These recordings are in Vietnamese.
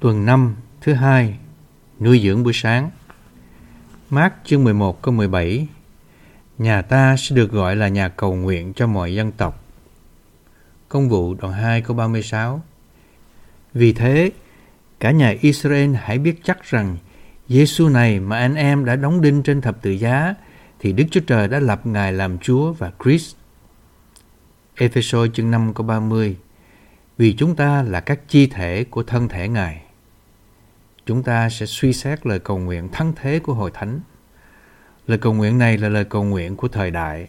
Tuần 5 thứ hai Nuôi dưỡng buổi sáng Mát chương 11 câu 17 Nhà ta sẽ được gọi là nhà cầu nguyện cho mọi dân tộc. Công vụ đoạn 2 câu 36 Vì thế, cả nhà Israel hãy biết chắc rằng Giêsu này mà anh em đã đóng đinh trên thập tự giá thì Đức Chúa Trời đã lập Ngài làm Chúa và Christ. Ephesos chương 5 câu 30 Vì chúng ta là các chi thể của thân thể Ngài. Chúng ta sẽ suy xét lời cầu nguyện thắng thế của Hội Thánh. Lời cầu nguyện này là lời cầu nguyện của thời đại.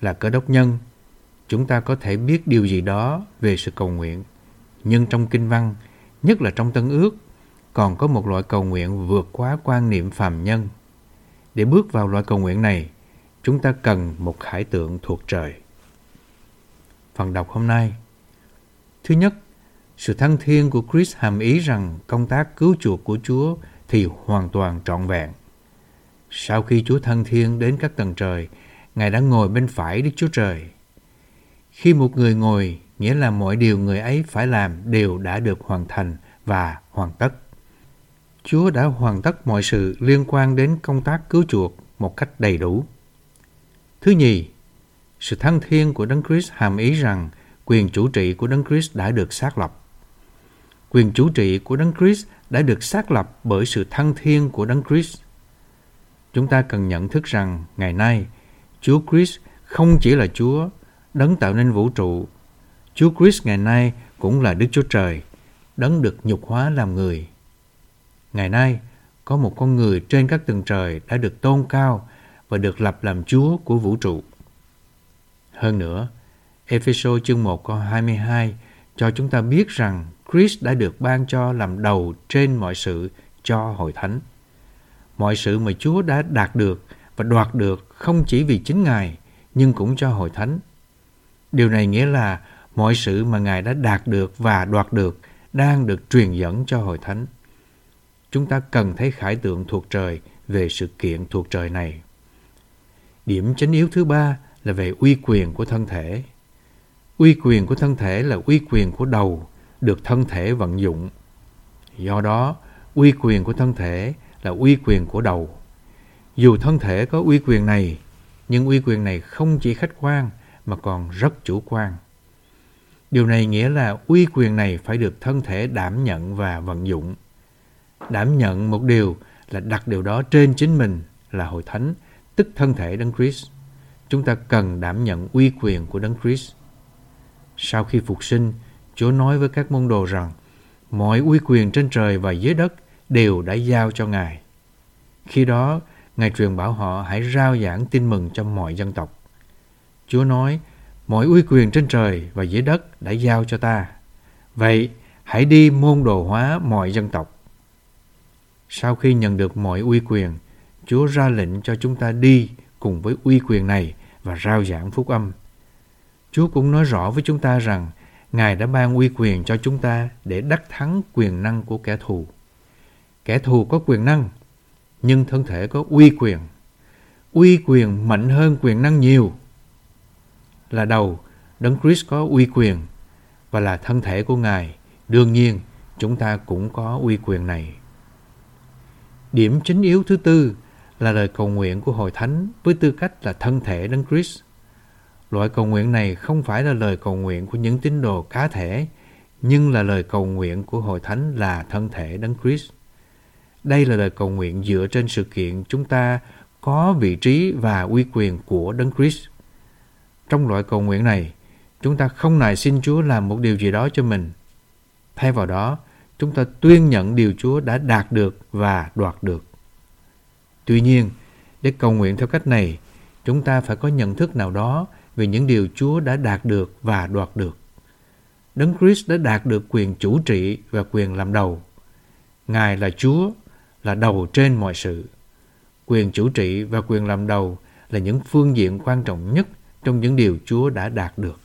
Là cơ đốc nhân, chúng ta có thể biết điều gì đó về sự cầu nguyện. Nhưng trong kinh văn, nhất là trong Tân ước, còn có một loại cầu nguyện vượt quá quan niệm phàm nhân. Để bước vào loại cầu nguyện này, chúng ta cần một khải tượng thuộc trời. Phần đọc hôm nay Thứ nhất, sự thăng thiên của Chris hàm ý rằng công tác cứu chuộc của Chúa thì hoàn toàn trọn vẹn. Sau khi Chúa thăng thiên đến các tầng trời, Ngài đã ngồi bên phải Đức Chúa Trời. Khi một người ngồi, nghĩa là mọi điều người ấy phải làm đều đã được hoàn thành và hoàn tất. Chúa đã hoàn tất mọi sự liên quan đến công tác cứu chuộc một cách đầy đủ. Thứ nhì, sự thăng thiên của Đấng Christ hàm ý rằng quyền chủ trị của Đấng Christ đã được xác lập. Quyền chủ trị của Đấng Christ đã được xác lập bởi sự thăng thiên của Đấng Christ. Chúng ta cần nhận thức rằng ngày nay Chúa Christ không chỉ là Chúa, đấng tạo nên vũ trụ. Chúa Christ ngày nay cũng là Đức Chúa Trời, đấng được nhục hóa làm người. Ngày nay, có một con người trên các tầng trời đã được tôn cao và được lập làm Chúa của vũ trụ. Hơn nữa, Ephesos chương 1 câu 22 cho chúng ta biết rằng Christ đã được ban cho làm đầu trên mọi sự cho hội thánh. Mọi sự mà Chúa đã đạt được và đoạt được không chỉ vì chính Ngài, nhưng cũng cho hội thánh. Điều này nghĩa là mọi sự mà Ngài đã đạt được và đoạt được đang được truyền dẫn cho hội thánh. Chúng ta cần thấy khải tượng thuộc trời về sự kiện thuộc trời này. Điểm chính yếu thứ ba là về uy quyền của thân thể. Uy quyền của thân thể là uy quyền của đầu, được thân thể vận dụng. Do đó, uy quyền của thân thể là uy quyền của đầu. Dù thân thể có uy quyền này, nhưng uy quyền này không chỉ khách quan mà còn rất chủ quan. Điều này nghĩa là uy quyền này phải được thân thể đảm nhận và vận dụng. Đảm nhận một điều là đặt điều đó trên chính mình là hội thánh, tức thân thể Đấng Christ. Chúng ta cần đảm nhận uy quyền của Đấng Christ. Sau khi phục sinh, Chúa nói với các môn đồ rằng mọi uy quyền trên trời và dưới đất đều đã giao cho Ngài. Khi đó, Ngài truyền bảo họ hãy rao giảng tin mừng cho mọi dân tộc. Chúa nói, mọi uy quyền trên trời và dưới đất đã giao cho ta. Vậy, hãy đi môn đồ hóa mọi dân tộc. Sau khi nhận được mọi uy quyền, Chúa ra lệnh cho chúng ta đi cùng với uy quyền này và rao giảng phúc âm. Chúa cũng nói rõ với chúng ta rằng Ngài đã ban uy quyền cho chúng ta để đắc thắng quyền năng của kẻ thù. Kẻ thù có quyền năng, nhưng thân thể có uy quyền. Uy quyền mạnh hơn quyền năng nhiều. Là đầu, Đấng Christ có uy quyền và là thân thể của Ngài. Đương nhiên, chúng ta cũng có uy quyền này. Điểm chính yếu thứ tư là lời cầu nguyện của Hội Thánh với tư cách là thân thể Đấng Christ. Loại cầu nguyện này không phải là lời cầu nguyện của những tín đồ cá thể, nhưng là lời cầu nguyện của Hội Thánh là thân thể Đấng Christ. Đây là lời cầu nguyện dựa trên sự kiện chúng ta có vị trí và uy quyền của Đấng Christ. Trong loại cầu nguyện này, chúng ta không nài xin Chúa làm một điều gì đó cho mình. Thay vào đó, chúng ta tuyên nhận điều Chúa đã đạt được và đoạt được. Tuy nhiên, để cầu nguyện theo cách này, chúng ta phải có nhận thức nào đó về những điều Chúa đã đạt được và đoạt được. Đấng Christ đã đạt được quyền chủ trị và quyền làm đầu. Ngài là Chúa, là đầu trên mọi sự. Quyền chủ trị và quyền làm đầu là những phương diện quan trọng nhất trong những điều Chúa đã đạt được.